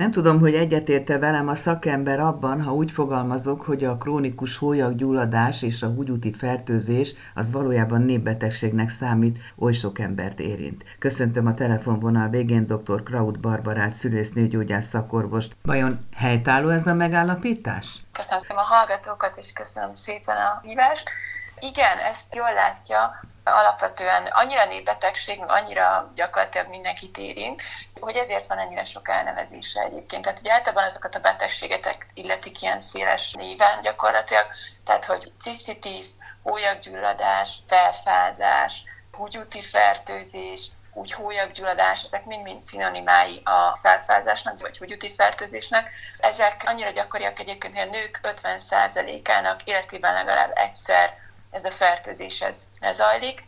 Nem tudom, hogy egyetérte velem a szakember abban, ha úgy fogalmazok, hogy a krónikus hólyaggyulladás és a húgyúti fertőzés az valójában népbetegségnek számít, oly sok embert érint. Köszöntöm a telefonvonal végén dr. Kraut Barbarás szülésznőgyógyász szakorvost. Vajon helytálló ez a megállapítás? Köszönöm a hallgatókat, és köszönöm szépen a hívást. Igen, ezt jól látja, alapvetően annyira népbetegség, annyira gyakorlatilag mindenkit érint, hogy ezért van ennyire sok elnevezése egyébként. Tehát ugye általában azokat a betegségeket illetik ilyen széles néven gyakorlatilag, tehát hogy cisztitis, hólyaggyulladás, felfázás, húgyúti fertőzés, úgy hólyaggyulladás, ezek mind-mind szinonimái a felfázásnak, vagy húgyúti fertőzésnek. Ezek annyira gyakoriak egyébként, hogy a nők 50%-ának életében legalább egyszer ez a fertőzés ez lezajlik.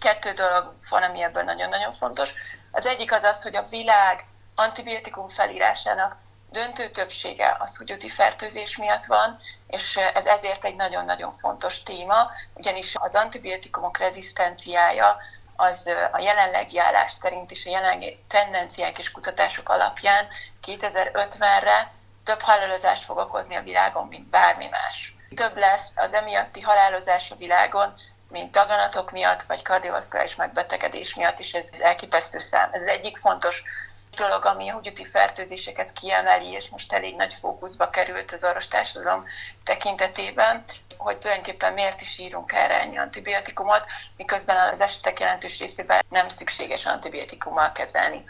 Kettő dolog van, ami ebből nagyon-nagyon fontos. Az egyik az az, hogy a világ antibiotikum felírásának döntő többsége a szugyoti fertőzés miatt van, és ez ezért egy nagyon-nagyon fontos téma, ugyanis az antibiotikumok rezisztenciája az a jelenlegi állás szerint és a jelenlegi tendenciák és kutatások alapján 2050-re több halálozást fog okozni a világon, mint bármi más több lesz az emiatti halálozás a világon, mint daganatok miatt, vagy kardiovaszkuláris megbetegedés miatt is, ez elképesztő szám. Ez az egyik fontos dolog, ami a húgyuti fertőzéseket kiemeli, és most elég nagy fókuszba került az orvostársadalom tekintetében, hogy tulajdonképpen miért is írunk erre ennyi antibiotikumot, miközben az esetek jelentős részében nem szükséges antibiotikummal kezelni.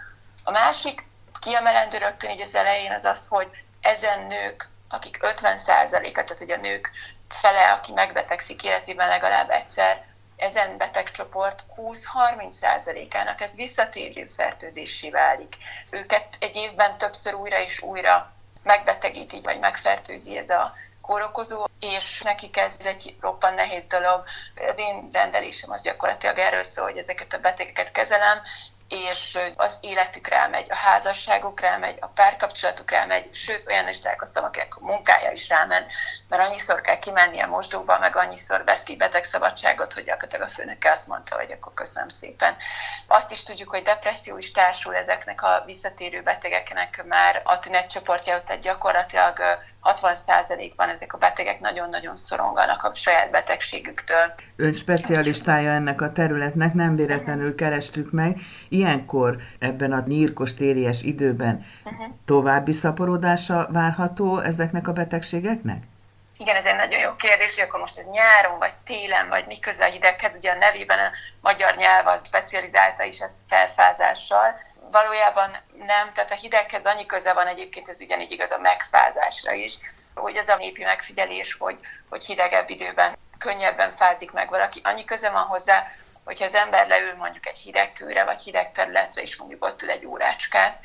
A másik kiemelendő rögtön így az elején az az, hogy ezen nők akik 50%-a, tehát hogy a nők fele, aki megbetegszik életében legalább egyszer, ezen betegcsoport 20-30%-ának ez visszatérő fertőzésé válik. Őket egy évben többször újra és újra megbetegíti, vagy megfertőzi ez a kórokozó, és nekik ez egy roppan nehéz dolog. Az én rendelésem az gyakorlatilag erről szól, hogy ezeket a betegeket kezelem, és az életük rámegy, a házasságuk rámegy, a párkapcsolatuk rámegy, sőt, olyan is találkoztam, akinek a munkája is rámen, mert annyiszor kell kimenni a mosdóba, meg annyiszor vesz ki betegszabadságot, hogy gyakorlatilag a főnöke azt mondta, hogy akkor köszönöm szépen. Azt is tudjuk, hogy depresszió is társul ezeknek a visszatérő betegeknek már a tünetcsoportjához, tehát gyakorlatilag 60%-ban ezek a betegek nagyon-nagyon szoronganak a saját betegségüktől. Ön specialistája ennek a területnek, nem véletlenül kerestük meg. Ilyenkor ebben a nyírkos téries időben uh-huh. további szaporodása várható ezeknek a betegségeknek? Igen, ez egy nagyon jó kérdés, hogy akkor most ez nyáron, vagy télen, vagy mi közel hideghez. Ugye a nevében a magyar nyelv az specializálta is ezt felfázással. Valójában nem, tehát a hideghez annyi köze van egyébként, ez ugyanígy igaz a megfázásra is, hogy ez a népi megfigyelés, hogy, hogy hidegebb időben könnyebben fázik meg valaki. Annyi köze van hozzá, hogyha az ember leül mondjuk egy hideg vagy hideg területre, és mondjuk ott ül egy órácskát,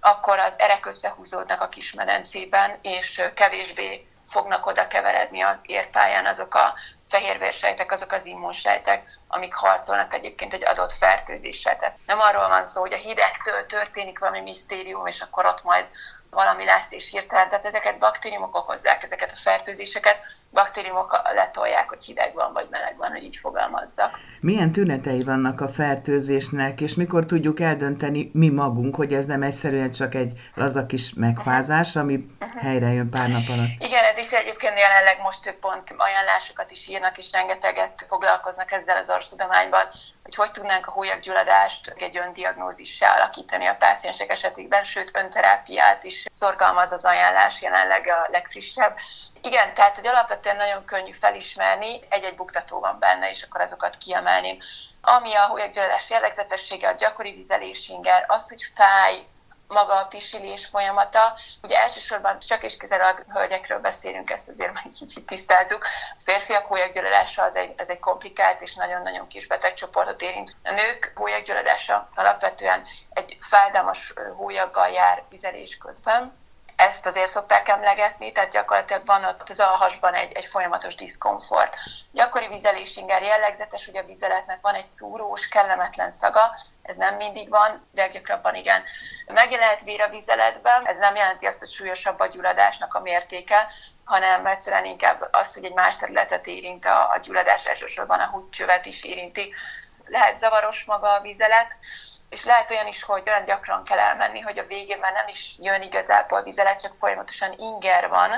akkor az erek összehúzódnak a kis medencében, és kevésbé fognak oda keveredni az érpályán azok a fehérvérsejtek, azok az immunsejtek, amik harcolnak egyébként egy adott fertőzéssel. Tehát nem arról van szó, hogy a hidegtől történik valami misztérium, és akkor ott majd valami lesz és hirtelen. Tehát ezeket baktériumok okozzák, ezeket a fertőzéseket, baktériumok letolják, hogy hideg van vagy meleg van, hogy így fogalmazzak. Milyen tünetei vannak a fertőzésnek, és mikor tudjuk eldönteni mi magunk, hogy ez nem egyszerűen csak egy laza kis megfázás, ami uh-huh. helyre jön pár nap alatt? Igen, ez is egyébként jelenleg most pont ajánlásokat is írnak, és rengeteget foglalkoznak ezzel az orvostudományban, hogy hogy tudnánk a hólyaggyulladást egy öndiagnózissá alakítani a páciensek esetében, sőt önterápiát is szorgalmaz az ajánlás jelenleg a legfrissebb. Igen, tehát hogy alapvetően nagyon könnyű felismerni, egy-egy buktató van benne, és akkor azokat kiemelném. Ami a hólyaggyulladás jellegzetessége, a gyakori vizelésinger, az, hogy fáj, maga a pisilés folyamata. Ugye elsősorban csak és kizárólag hölgyekről beszélünk, ezt azért majd így tisztázzuk. A férfiak hólyaggyulladása az egy, ez egy komplikált és nagyon-nagyon kis betegcsoportot érint. A nők hólyaggyulladása alapvetően egy fájdalmas hólyaggal jár vizelés közben, ezt azért szokták emlegetni, tehát gyakorlatilag van ott az alhasban egy, egy folyamatos diszkomfort. Gyakori vizelésinger jellegzetes, hogy a vizeletnek van egy szúrós, kellemetlen szaga, ez nem mindig van, de gyakrabban igen. Megjelenhet vír a vizeletben, ez nem jelenti azt, hogy súlyosabb a gyulladásnak a mértéke, hanem egyszerűen inkább az, hogy egy más területet érint a, a gyulladás, elsősorban a húgycsövet is érinti. Lehet zavaros maga a vizelet, és lehet olyan is, hogy olyan gyakran kell elmenni, hogy a végén már nem is jön igazából vizelet, csak folyamatosan inger van,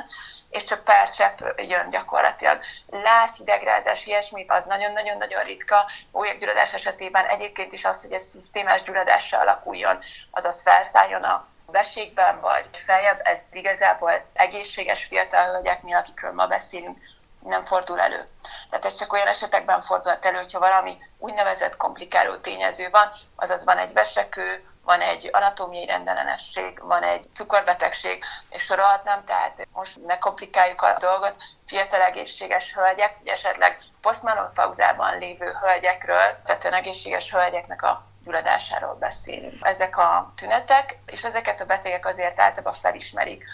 és csak pár csepp jön gyakorlatilag. Lász, hidegrázás, ilyesmi, az nagyon-nagyon-nagyon ritka. Újaggyulladás esetében egyébként is azt, hogy ez szisztémás gyulladással alakuljon, azaz felszálljon a veségben, vagy feljebb, ez igazából egészséges fiatal hölgyeknél, akikről ma beszélünk, nem fordul elő. Tehát ez csak olyan esetekben fordul elő, hogyha valami úgynevezett komplikáló tényező van, azaz van egy vesekő, van egy anatómiai rendellenesség, van egy cukorbetegség, és sorolhatnám, tehát most ne komplikáljuk a dolgot, fiatal egészséges hölgyek, esetleg posztmenopauzában lévő hölgyekről, tehát egészséges hölgyeknek a gyulladásáról beszélünk. Ezek a tünetek, és ezeket a betegek azért általában felismerik.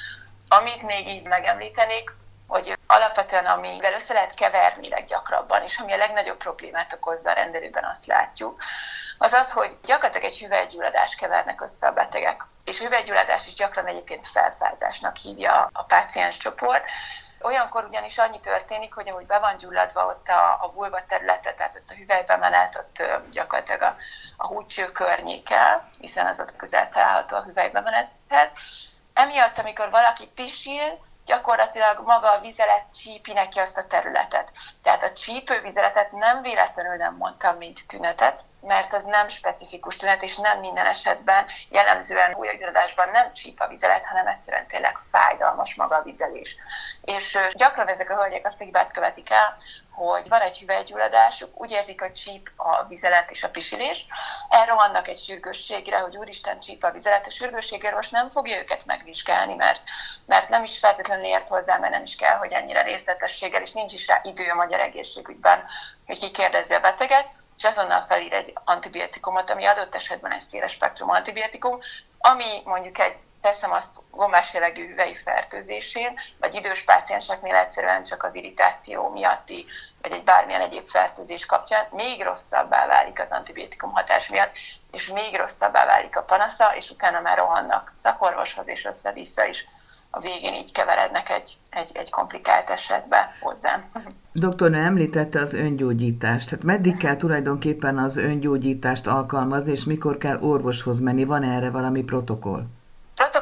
Amit még így megemlítenék, hogy alapvetően amivel össze lehet keverni leggyakrabban, és ami a legnagyobb problémát okozza a rendelőben, azt látjuk, az az, hogy gyakorlatilag egy hüvelygyulladást kevernek össze a betegek. És hüvelygyulladás is gyakran egyébként felfázásnak hívja a páciens csoport, Olyankor ugyanis annyi történik, hogy ahogy be van gyulladva ott a, a vulva területe, tehát ott a hüvelybemenet, ott gyakorlatilag a, a húcső környéke, hiszen az ott közel található a hüvelybemenethez. Emiatt, amikor valaki pisil, gyakorlatilag maga a vizelet csípi neki azt a területet. Tehát a csípő vizeletet nem véletlenül nem mondtam, mint tünetet, mert az nem specifikus tünet, és nem minden esetben jellemzően újaggyulladásban nem csíp a vizelet, hanem egyszerűen tényleg fájdalmas maga a vizelés. És gyakran ezek a hölgyek azt a hibát követik el, hogy van egy hüvelygyulladásuk, úgy érzik, hogy csíp a vizelet és a pisilés, elrohannak egy sürgősségre, hogy úristen csíp a vizelet, a sürgősségre most nem fogja őket megvizsgálni, mert, mert nem is feltétlenül ért hozzá, mert nem is kell, hogy ennyire részletességgel, és nincs is rá idő a magyar egészségügyben, hogy kikérdezze a beteget, és azonnal felír egy antibiotikumot, ami adott esetben egy széles spektrum antibiotikum, ami mondjuk egy teszem azt gombás jellegű hüvei fertőzésén, vagy idős pácienseknél egyszerűen csak az irritáció miatti, vagy egy bármilyen egyéb fertőzés kapcsán még rosszabbá válik az antibiotikum hatás miatt, és még rosszabbá válik a panasza, és utána már rohannak szakorvoshoz, és össze-vissza is a végén így keverednek egy, egy, egy komplikált esetbe hozzám. Doktornő említette az öngyógyítást. Hát meddig kell tulajdonképpen az öngyógyítást alkalmazni, és mikor kell orvoshoz menni? Van erre valami protokoll?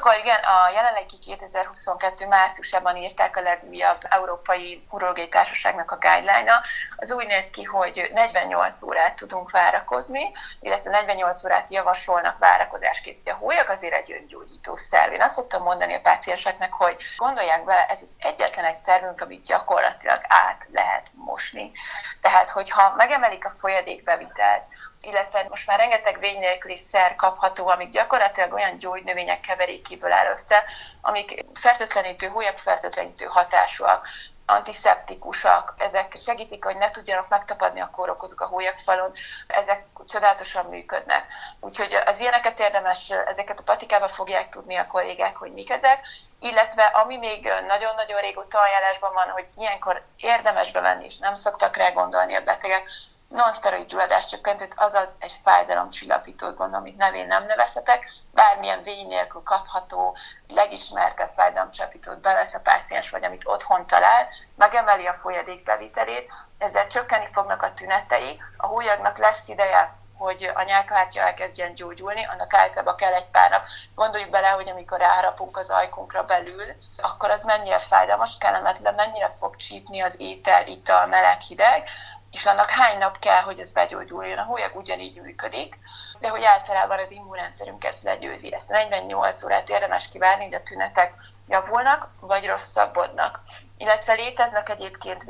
Protokoll, igen, a jelenlegi 2022 márciusában írták a legújabb Európai Urológiai Társaságnak a guideline-a. Az úgy néz ki, hogy 48 órát tudunk várakozni, illetve 48 órát javasolnak várakozásként. A hólyag azért egy öngyógyító szerv. Én azt szoktam mondani a pácienseknek, hogy gondolják bele, ez az egyetlen egy szervünk, amit gyakorlatilag át lehet mosni. Tehát, hogyha megemelik a folyadékbevitelt, illetve most már rengeteg vény nélküli szer kapható, amik gyakorlatilag olyan gyógynövények keverékéből áll össze, amik fertőtlenítő, fertőtlenítő hatásúak, antiszeptikusak, ezek segítik, hogy ne tudjanak megtapadni a kórokozók a hólyagfalon, ezek csodálatosan működnek. Úgyhogy az ilyeneket érdemes, ezeket a patikába fogják tudni a kollégák, hogy mik ezek, illetve ami még nagyon-nagyon régóta ajánlásban van, hogy ilyenkor érdemes bevenni, és nem szoktak rá gondolni a betegek, non-steroid gyulladáscsökkentőt, azaz egy fájdalomcsillapítót gondolom, amit nevén nem nevezhetek, bármilyen vény nélkül kapható, legismertebb fájdalomcsillapítót bevesz a páciens, vagy amit otthon talál, megemeli a folyadék bevitelét, ezzel csökkenni fognak a tünetei, a hólyagnak lesz ideje hogy a nyálkahártya elkezdjen gyógyulni, annak általában kell egy pár nap. Gondoljuk bele, hogy amikor árapunk az ajkunkra belül, akkor az mennyire fájdalmas, kellemetlen, mennyire fog csípni az étel, ital, meleg, hideg, és annak hány nap kell, hogy ez begyógyuljon. A hólyag ugyanígy működik, de hogy általában az immunrendszerünk ezt legyőzi. Ezt 48 órát érdemes kivárni, de a tünetek javulnak, vagy rosszabbodnak. Illetve léteznek egyébként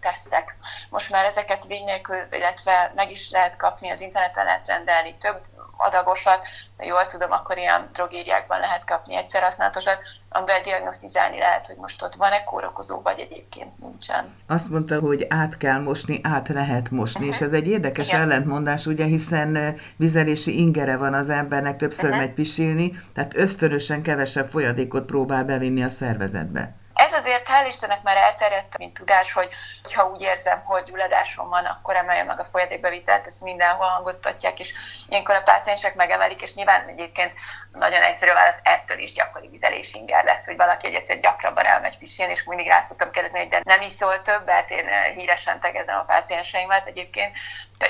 tesztek. Most már ezeket vény nélkül, illetve meg is lehet kapni, az interneten lehet rendelni több adagosat, de jól tudom, akkor ilyen drogériákban lehet kapni egyszer használatosat, amivel diagnosztizálni lehet, hogy most ott van-e kórokozó, vagy egyébként nincsen. Azt mondta, hogy át kell mosni, át lehet mosni, uh-huh. és ez egy érdekes Igen. ellentmondás, ugye, hiszen vizelési ingere van az embernek, többször uh-huh. megy pisilni, tehát ösztönösen kevesebb folyadékot próbál bevinni a szervezetbe. Ez azért hál' Istennek már elterjedt, mint tudás, hogy ha úgy érzem, hogy gyulladásom van, akkor emelje meg a folyadékbevitelt, ezt mindenhol hangoztatják, és ilyenkor a páciensek megemelik, és nyilván egyébként nagyon egyszerű válasz, ettől is gyakori vizelés inger lesz, hogy valaki egyet gyakrabban elmegy pisilni, és mindig rá szoktam kérdezni, hogy de nem iszol többet, én eh, híresen tegezem a pácienseimet egyébként,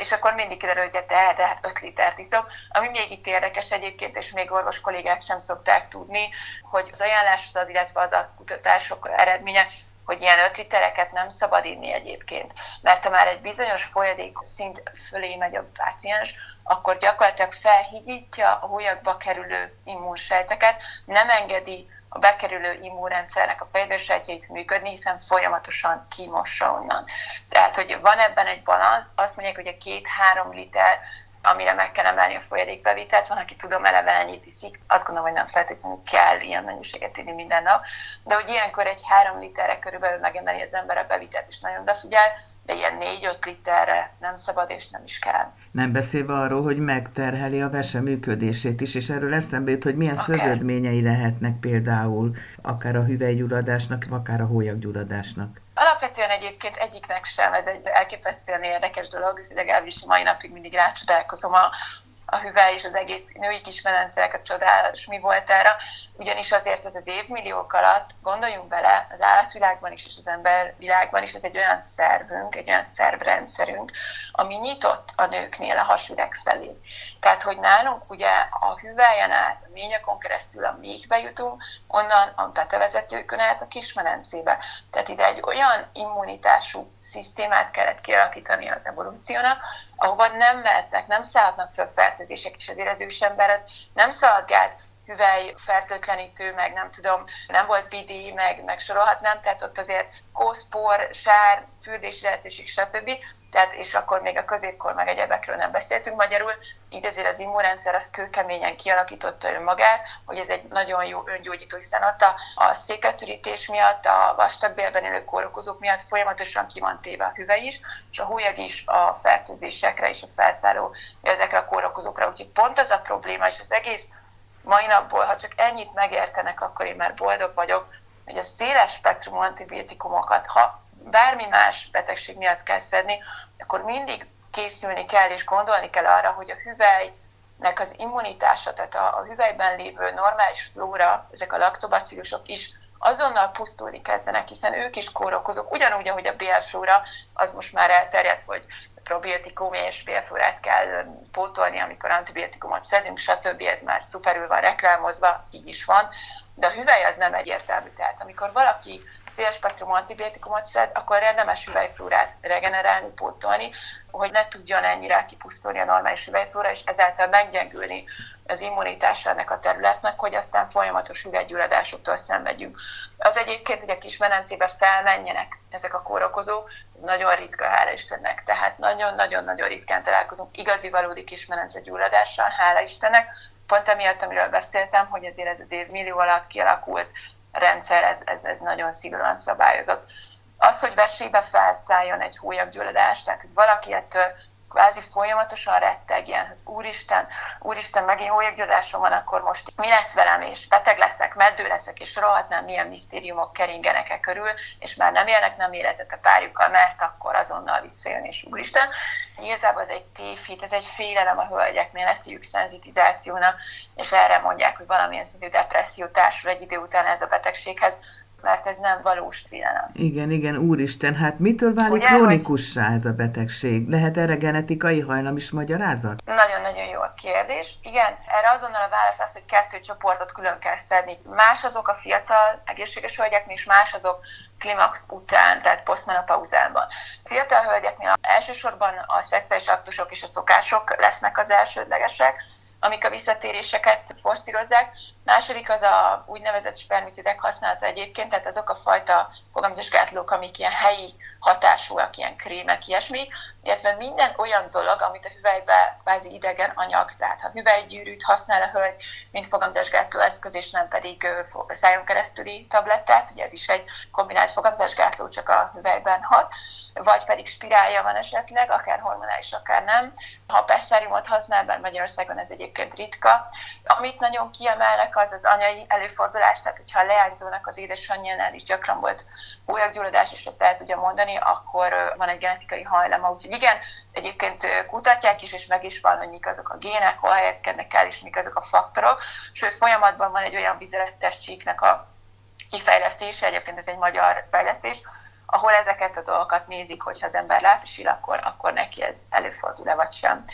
és akkor mindig kiderül, hogy de, de hát 5 litert iszok. Ami még itt érdekes egyébként, és még orvos kollégák sem szokták tudni, hogy az ajánlás az, illetve az a kutatások eredménye, hogy ilyen 5 litereket nem szabad inni egyébként, mert ha már egy bizonyos folyadék szint fölé megy a páciens, akkor gyakorlatilag felhigítja a hólyagba kerülő immunsejteket, nem engedi a bekerülő immunrendszernek a fejlődésejtjeit működni, hiszen folyamatosan kimossa onnan. Tehát, hogy van ebben egy balansz, azt mondják, hogy a két-három liter amire meg kell emelni a folyadékbevitelt. Van, aki tudom, eleve ennyit iszik, azt gondolom, hogy nem feltétlenül kell ilyen mennyiséget inni minden nap, de hogy ilyenkor egy három literre körülbelül megemeli az ember a bevitelt, és nagyon odafigyel, de ilyen 4-5 literre nem szabad és nem is kell. Nem beszélve arról, hogy megterheli a vese működését is, és erről eszembe jut, hogy milyen okay. szövődményei lehetnek például akár a hüvelygyulladásnak, akár a hólyaggyulladásnak. Alapvetően egyébként egyiknek sem, ez egy elképesztően érdekes dolog, legalábbis mai napig mindig rácsodálkozom a, a hüvely és az egész női kismedencek, a csodálatos mi volt erre, ugyanis azért ez az évmilliók alatt, gondoljunk bele, az állatvilágban is és az embervilágban is, ez egy olyan szervünk, egy olyan szervrendszerünk, ami nyitott a nőknél a hasüreg felé. Tehát, hogy nálunk ugye a hüvelyen át, a ményakon keresztül a méhbe jutunk, onnan a betevezetőkön át a kismedencébe. Tehát ide egy olyan immunitású szisztémát kellett kialakítani az evolúciónak, ahova nem mehetnek, nem szállhatnak föl fertőzések, és ezért az ősember az nem szaladgált hüvely, fertőtlenítő, meg nem tudom, nem volt BD, meg, meg sorolhatnám, tehát ott azért kószpor, sár, fürdési lehetőség, stb. Tehát, és akkor még a középkor meg egyebekről nem beszéltünk magyarul, így ezért az immunrendszer az kőkeményen kialakította önmagát, hogy ez egy nagyon jó öngyógyító, hiszen ott a, a széketürítés miatt, a vastagbélben élő kórokozók miatt folyamatosan ki van téve a hüvely is, és a hólyag is a fertőzésekre és a felszálló ezekre a kórokozókra. Úgyhogy pont az a probléma, és az egész mai napból, ha csak ennyit megértenek, akkor én már boldog vagyok, hogy a széles spektrumú antibiotikumokat, ha bármi más betegség miatt kell szedni, akkor mindig készülni kell és gondolni kell arra, hogy a hüvelynek az immunitása, tehát a, a hüvelyben lévő normális flóra, ezek a laktobacillusok is azonnal pusztulni kezdenek, hiszen ők is kórokozók, ugyanúgy, ahogy a bélflóra, az most már elterjedt, hogy probiotikum és bélflórát kell pótolni, amikor antibiotikumot szedünk, stb. Ez már szuperül van reklámozva, így is van, de a hüvely az nem egyértelmű. Tehát amikor valaki széles spektrum antibiotikumot szed, akkor érdemes hüvelyflórát regenerálni, pótolni, hogy ne tudjon ennyire kipusztulni a normális hüvelyflóra, és ezáltal meggyengülni az immunitása ennek a területnek, hogy aztán folyamatos hüvelygyulladásoktól szenvedjünk. Az egyébként, hogy a kis menencébe felmenjenek ezek a kórokozók, ez nagyon ritka, hála Istennek. Tehát nagyon-nagyon-nagyon ritkán találkozunk igazi valódi kismenence gyulladással, hála Istennek. Pont emiatt, amiről beszéltem, hogy ezért ez az év millió alatt kialakult rendszer, ez, ez, ez nagyon szigorúan szabályozott. Az, hogy vesébe felszálljon egy hólyaggyulladás, tehát hogy valaki ettől kvázi folyamatosan rettegjen, hogy úristen, úristen, megint hólyaggyulladásom van, akkor most mi lesz velem, és beteg leszek, meddő leszek, és rohadnám, milyen misztériumok keringenek e körül, és már nem élnek nem életet a párjukkal, mert akkor azonnal visszajön, és úristen. Igazából ez egy tévhit, ez egy félelem a hölgyeknél, eszélyük szenzitizációnak, és erre mondják, hogy valamilyen szintű depresszió társul egy idő után ez a betegséghez mert ez nem valós pillanat. Igen, igen, úristen, hát mitől válik Ugye, krónikussá ez a betegség? Lehet erre genetikai hajlam is magyarázat? Nagyon-nagyon jó a kérdés. Igen, erre azonnal a válasz az, hogy kettő csoportot külön kell szedni. Más azok a fiatal, egészséges hölgyeknél, és más azok klimax után, tehát posztmenopauzálban. Fiatal hölgyeknél elsősorban a szexuális aktusok és a szokások lesznek az elsődlegesek, amik a visszatéréseket forszírozzák. Második az a úgynevezett spermicidek használata egyébként, tehát azok a fajta fogamzásgátlók, amik ilyen helyi hatásúak, ilyen krémek, ilyesmi, illetve minden olyan dolog, amit a hüvelybe kvázi idegen anyag, tehát ha hüvelygyűrűt használ a hölgy, mint fogamzásgátló eszköz, és nem pedig szájon keresztüli tablettát, ugye ez is egy kombinált fogamzásgátló, csak a hüvelyben hat, vagy pedig spirálja van esetleg, akár hormonális, akár nem. Ha pesszáriumot használ, bár Magyarországon ez egyébként ritka, amit nagyon kiemelnek az az anyai előfordulás, tehát hogyha a leányzónak az édesanyjánál is gyakran volt újaggyulladás, és ezt el tudja mondani, akkor van egy genetikai hajlama. Úgyhogy igen, egyébként kutatják is, és meg is van, hogy mik azok a gének, hol helyezkednek el, és mik azok a faktorok. Sőt, folyamatban van egy olyan vizeletes csíknek a kifejlesztése, egyébként ez egy magyar fejlesztés, ahol ezeket a dolgokat nézik, hogyha az ember lápisil, akkor, akkor neki ez előfordul-e vagy sem.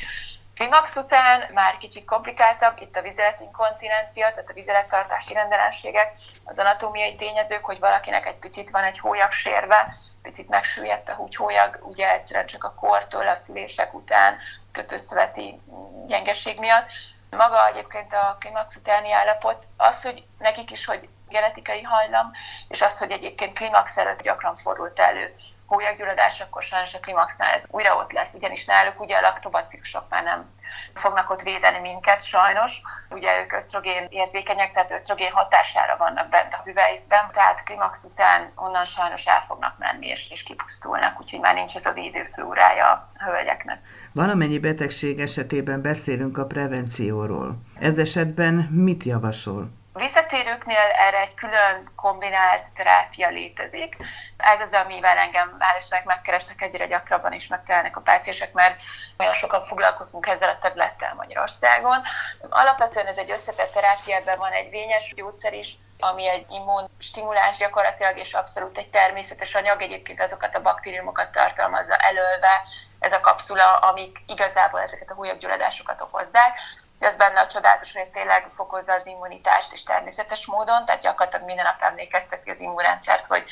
Klimax után már kicsit komplikáltabb, itt a vizeletinkontinencia, tehát a vizelettartási rendellenségek, az anatómiai tényezők, hogy valakinek egy picit van egy hólyag sérve, picit megsüllyedt a hólyag, ugye egyszerűen csak a kortól, a szülések után, kötőszöveti gyengeség miatt. Maga egyébként a klimax utáni állapot, az, hogy nekik is, hogy genetikai hajlam, és az, hogy egyébként klimax előtt gyakran fordult elő hólyaggyulladás, akkor sajnos a klimaxnál ez újra ott lesz, ugyanis náluk ugye a laktobacillusok már nem fognak ott védeni minket, sajnos. Ugye ők ösztrogén érzékenyek, tehát ösztrogén hatására vannak bent a hüvelyben, tehát klimax után onnan sajnos el fognak menni és, és kipusztulnak, úgyhogy már nincs ez a védőflórája a hölgyeknek. Valamennyi betegség esetében beszélünk a prevencióról. Ez esetben mit javasol? Visszatérőknél erre egy külön kombinált terápia létezik. Ez az, amivel engem hál' megkerestek egyre gyakrabban is megtalálnak a páciensek, mert olyan sokan foglalkozunk ezzel a területtel Magyarországon. Alapvetően ez egy összetett terápia, ebben van egy vényes gyógyszer is, ami egy immunstimulás gyakorlatilag, és abszolút egy természetes anyag, egyébként azokat a baktériumokat tartalmazza előve ez a kapszula, amik igazából ezeket a húlyaggyulladásokat okozzák ez benne a csodálatos, hogy fokozza az immunitást és természetes módon, tehát gyakorlatilag minden nap emlékezteti az immunrendszert, hogy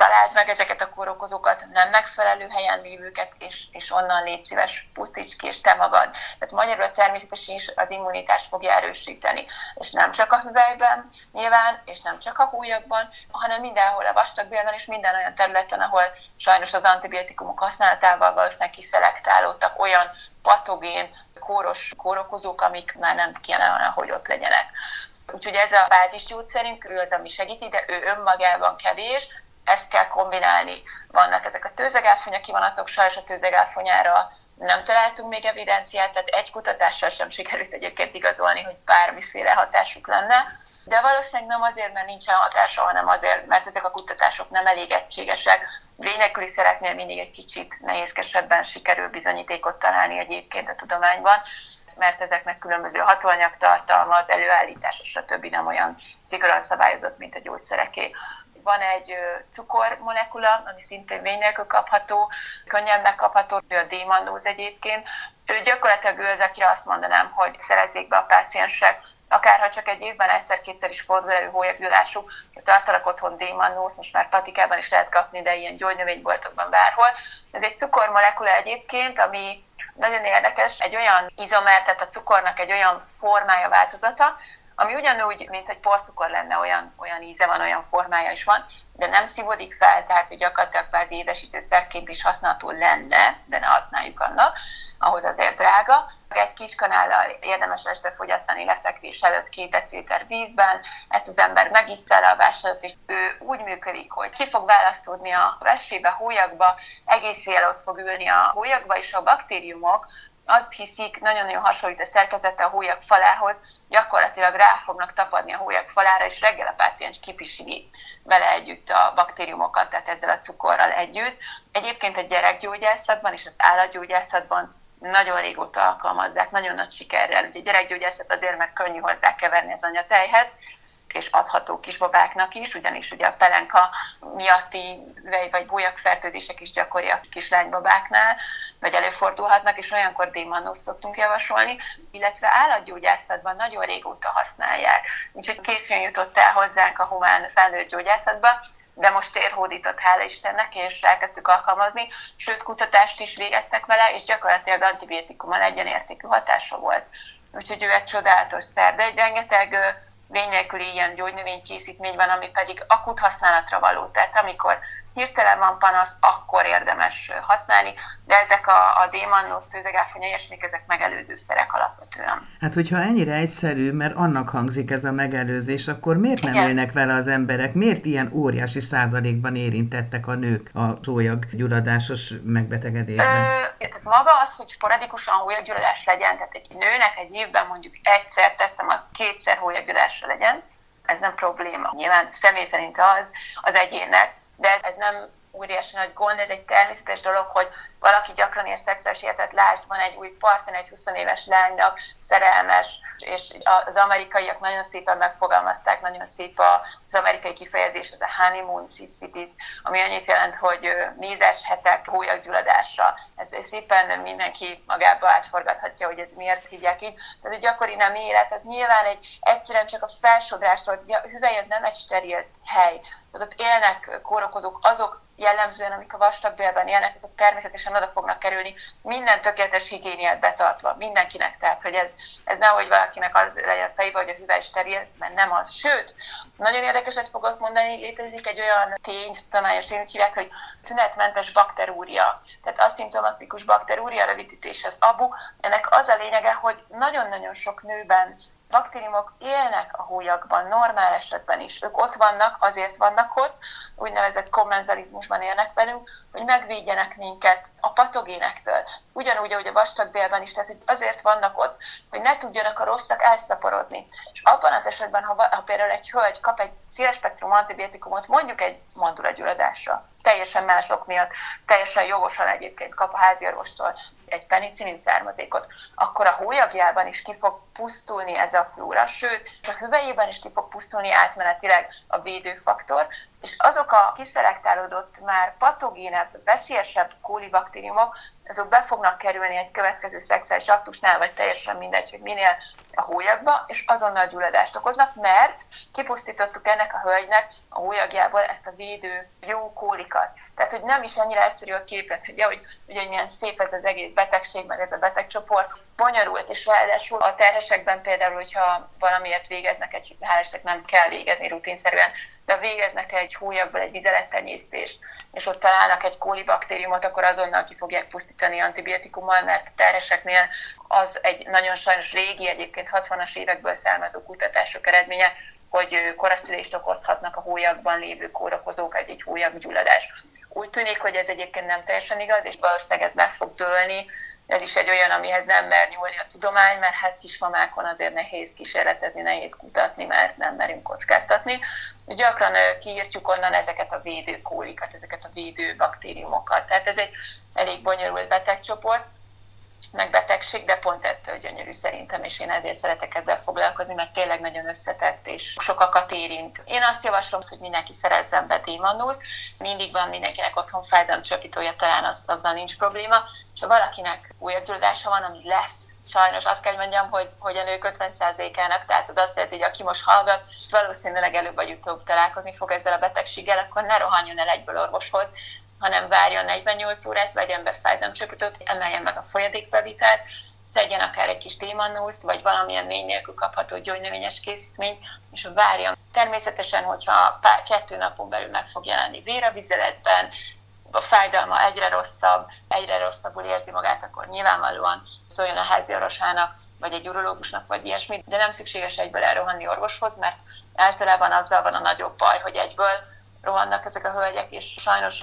találd meg ezeket a kórokozókat, nem megfelelő helyen lévőket, és, és onnan légy szíves, pusztíts ki, és te magad. Tehát magyarul természetesen is az immunitást fogja erősíteni. És nem csak a hüvelyben nyilván, és nem csak a húlyakban, hanem mindenhol a vastagbélben, és minden olyan területen, ahol sajnos az antibiotikumok használatával valószínűleg kiszelektálódtak olyan patogén, kóros kórokozók, amik már nem kellene, hogy ott legyenek. Úgyhogy ez a bázisgyógyszerünk, ő az, ami segíti, de ő önmagában kevés, ezt kell kombinálni. Vannak ezek a tőzegáfonya kivonatok, sajnos a tőzegáfonyára nem találtunk még evidenciát, tehát egy kutatással sem sikerült egyébként igazolni, hogy bármiféle hatásuk lenne. De valószínűleg nem azért, mert nincsen hatása, hanem azért, mert ezek a kutatások nem elég egységesek. Lényeküli szereknél mindig egy kicsit nehézkesebben sikerül bizonyítékot találni egyébként a tudományban, mert ezeknek különböző hatóanyagtartalma, az előállítása, stb. nem olyan szigorúan szabályozott, mint a gyógyszereké van egy cukormolekula, ami szintén vény nélkül kapható, könnyen megkapható, ő a démandóz egyébként. Ő gyakorlatilag ő az, akire azt mondanám, hogy szerezzék be a páciensek, akár ha csak egy évben egyszer-kétszer is fordul elő hólyaggyulásuk, tartalak otthon démannósz, most már patikában is lehet kapni, de ilyen gyógynövényboltokban bárhol. Ez egy cukormolekula egyébként, ami nagyon érdekes, egy olyan izomer, tehát a cukornak egy olyan formája, változata, ami ugyanúgy, mint egy porcukor lenne, olyan, olyan íze van, olyan formája is van, de nem szívódik fel, tehát hogy gyakorlatilag kvázi édesítőszerként is használható lenne, de ne használjuk annak, ahhoz azért drága. Egy kis kanállal érdemes este fogyasztani lefekvés előtt két deciliter vízben, ezt az ember megissza alvás előtt, és ő úgy működik, hogy ki fog választódni a vesébe, hólyagba, egész éjjel ott fog ülni a hólyagba, és a baktériumok azt hiszik, nagyon-nagyon hasonlít a szerkezete a hólyag falához, gyakorlatilag rá fognak tapadni a hólyag falára, és reggel a páciens kipisigi vele együtt a baktériumokat, tehát ezzel a cukorral együtt. Egyébként a gyerekgyógyászatban és az állatgyógyászatban nagyon régóta alkalmazzák, nagyon nagy sikerrel. Ugye gyerekgyógyászat azért, mert könnyű hozzá keverni az anyatejhez, és adható kisbabáknak is, ugyanis ugye a pelenka miatti vagy fertőzések is gyakoriak kislánybabáknál, vagy előfordulhatnak, és olyankor démanót szoktunk javasolni, illetve állatgyógyászatban nagyon régóta használják. Úgyhogy készüljön jutott el hozzánk a humán felnőtt gyógyászatba, de most térhódított, hála Istennek, és elkezdtük alkalmazni, sőt kutatást is végeztek vele, és gyakorlatilag antibiotikummal egyenértékű hatása volt. Úgyhogy ő egy csodálatos szer, de egy rengeteg vény nélküli ilyen gyógynövénykészítmény van, ami pedig akut használatra való. Tehát amikor hirtelen van panasz, akkor érdemes használni, de ezek a, a démannóz, tőzegáfonya, ilyesmik, ezek megelőző szerek alapvetően. Hát, hogyha ennyire egyszerű, mert annak hangzik ez a megelőzés, akkor miért nem Igen. élnek vele az emberek? Miért ilyen óriási százalékban érintettek a nők a sólyag gyulladásos megbetegedésben? Ö, tehát maga az, hogy sporadikusan hólyaggyulladás legyen, tehát egy nőnek egy évben mondjuk egyszer teszem, az kétszer hólyaggyulladás gyulladása legyen. Ez nem probléma. Nyilván személy szerint az az egyének, de ez, ez nem óriási nagy gond, ez egy természetes dolog, hogy valaki gyakran ér szexuális életet, lásd, van egy új partner, egy 20 éves lánynak, szerelmes, és az amerikaiak nagyon szépen megfogalmazták, nagyon szép az amerikai kifejezés, az a honeymoon cities, ami annyit jelent, hogy mézes hetek hólyaggyulladásra. Ez szépen mindenki magába átforgathatja, hogy ez miért hívják így. Tehát a gyakori nem élet, ez nyilván egy egyszerűen csak a felsodrástól, a hüvely az nem egy steril hely. Tehát ott élnek kórokozók, azok jellemzően, amik a vastagbélben élnek, azok természetesen oda fognak kerülni, minden tökéletes higiéniát betartva, mindenkinek. Tehát, hogy ez, ez nehogy valakinek az legyen a fejében, hogy a hüvely steril, mert nem az. Sőt, nagyon érdekeset fogok mondani, létezik egy olyan tény, tudományos tény, hogy hívják, hogy tünetmentes bakterúria. Tehát aszimtomatikus bakterúria rövidítés az abu. Ennek az a lényege, hogy nagyon-nagyon sok nőben baktériumok élnek a hólyagban, normál esetben is. Ők ott vannak, azért vannak ott, úgynevezett kommenzalizmusban élnek velünk, hogy megvédjenek minket a patogénektől. Ugyanúgy, ahogy a vastagbélben is, tehát hogy azért vannak ott, hogy ne tudjanak a rosszak elszaporodni. És abban az esetben, ha, ha például egy hölgy kap egy széles spektrum antibiotikumot, mondjuk egy mandulagyulladásra, teljesen mások miatt, teljesen jogosan egyébként kap a háziorvostól egy penicillin származékot, akkor a hólyagjában is ki fog pusztulni ez a flóra, sőt, a hüvelyében is ki fog pusztulni átmenetileg a védőfaktor, és azok a kiszelektálódott, már patogénebb, veszélyesebb kólibaktériumok, azok be fognak kerülni egy következő szexuális aktusnál, vagy teljesen mindegy, hogy minél a hólyagba, és azonnal gyulladást okoznak, mert kipusztítottuk ennek a hölgynek a hólyagjából ezt a védő jó kólikat. Tehát, hogy nem is annyira egyszerű a képet, hogy, ja, hogy ugye milyen szép ez az egész betegség, meg ez a betegcsoport, bonyolult, és ráadásul a terhesekben például, hogyha valamiért végeznek egy, hál' nem kell végezni rutinszerűen, de végeznek egy hólyagból egy vizelettenyésztést, és ott találnak egy kólibaktériumot, akkor azonnal ki fogják pusztítani antibiotikummal, mert terheseknél az egy nagyon sajnos régi, egyébként 60-as évekből származó kutatások eredménye, hogy koraszülést okozhatnak a hólyagban lévő kórokozók, egy-egy hólyaggyulladás. Úgy tűnik, hogy ez egyébként nem teljesen igaz, és valószínűleg ez meg fog dőlni, ez is egy olyan, amihez nem mer nyúlni a tudomány, mert hát kismamákon azért nehéz kísérletezni, nehéz kutatni, mert nem merünk kockáztatni. Gyakran kiírtjuk onnan ezeket a védőkólikat, ezeket a védő baktériumokat. Tehát ez egy elég bonyolult betegcsoport, meg betegség, de pont ettől gyönyörű szerintem, és én ezért szeretek ezzel foglalkozni, mert tényleg nagyon összetett, és sokakat érint. Én azt javaslom, hogy mindenki szerezzen be démanóz, mindig van mindenkinek otthon fájdalomcsöpítója, talán az, azzal nincs probléma, ha valakinek újragyulladása van, ami lesz, sajnos azt kell mondjam, hogy, hogy a nők 50%-ának, tehát az azt jelenti, hogy aki most hallgat, valószínűleg előbb vagy utóbb találkozni fog ezzel a betegséggel, akkor ne rohanjon el egyből orvoshoz, hanem várjon 48 órát, vegyen be fájdalomcsöpítőt, emeljen meg a folyadékbevitelt, szedjen akár egy kis démanózt, vagy valamilyen mély nélkül kapható gyógynövényes készítményt, és várjon. Természetesen, hogyha pár, kettő napon belül meg fog jelenni vér a vizeletben, a fájdalma egyre rosszabb, egyre rosszabbul érzi magát, akkor nyilvánvalóan szóljon a házi orvosának, vagy egy urológusnak, vagy ilyesmit, de nem szükséges egyből elrohanni orvoshoz, mert általában azzal van a nagyobb baj, hogy egyből rohannak ezek a hölgyek, és sajnos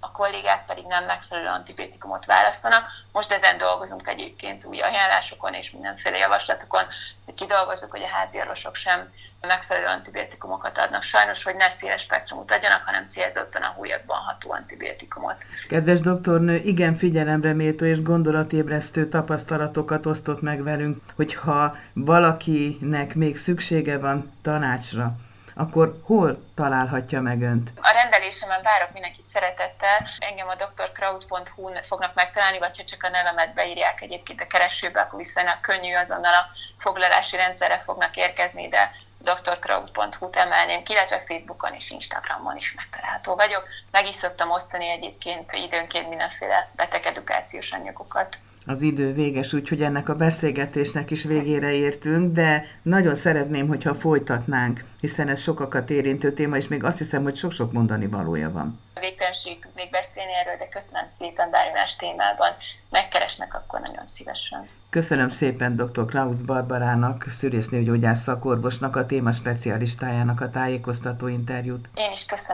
a kollégák pedig nem megfelelő antibiotikumot választanak. Most ezen dolgozunk egyébként új ajánlásokon és mindenféle javaslatokon, hogy kidolgozzuk, hogy a házi orvosok sem megfelelő antibiotikumokat adnak. Sajnos, hogy ne széles spektrumot adjanak, hanem célzottan a húlyakban ható antibiotikumot. Kedves doktornő, igen figyelemre méltó és gondolatébresztő tapasztalatokat osztott meg velünk, hogyha valakinek még szüksége van tanácsra, akkor hol találhatja meg Önt? A rendelésemen várok mindenkit szeretettel. Engem a drkraut.hu-n fognak megtalálni, vagy ha csak a nevemet beírják egyébként a keresőbe, akkor viszonylag könnyű, azonnal a foglalási rendszerre fognak érkezni, de drkraut.hu-t emelném illetve Facebookon és Instagramon is megtalálható vagyok. Meg is szoktam osztani egyébként időnként mindenféle betegedukációs anyagokat az idő véges, úgyhogy ennek a beszélgetésnek is végére értünk, de nagyon szeretném, hogyha folytatnánk, hiszen ez sokakat érintő téma, és még azt hiszem, hogy sok-sok mondani valója van. Végtelenség tudnék beszélni erről, de köszönöm szépen bármilyen témában. Megkeresnek, akkor nagyon szívesen. Köszönöm szépen dr. Klaus Barbarának, szülésznőgyógyász szakorvosnak, a téma specialistájának a tájékoztató interjút. Én is köszönöm.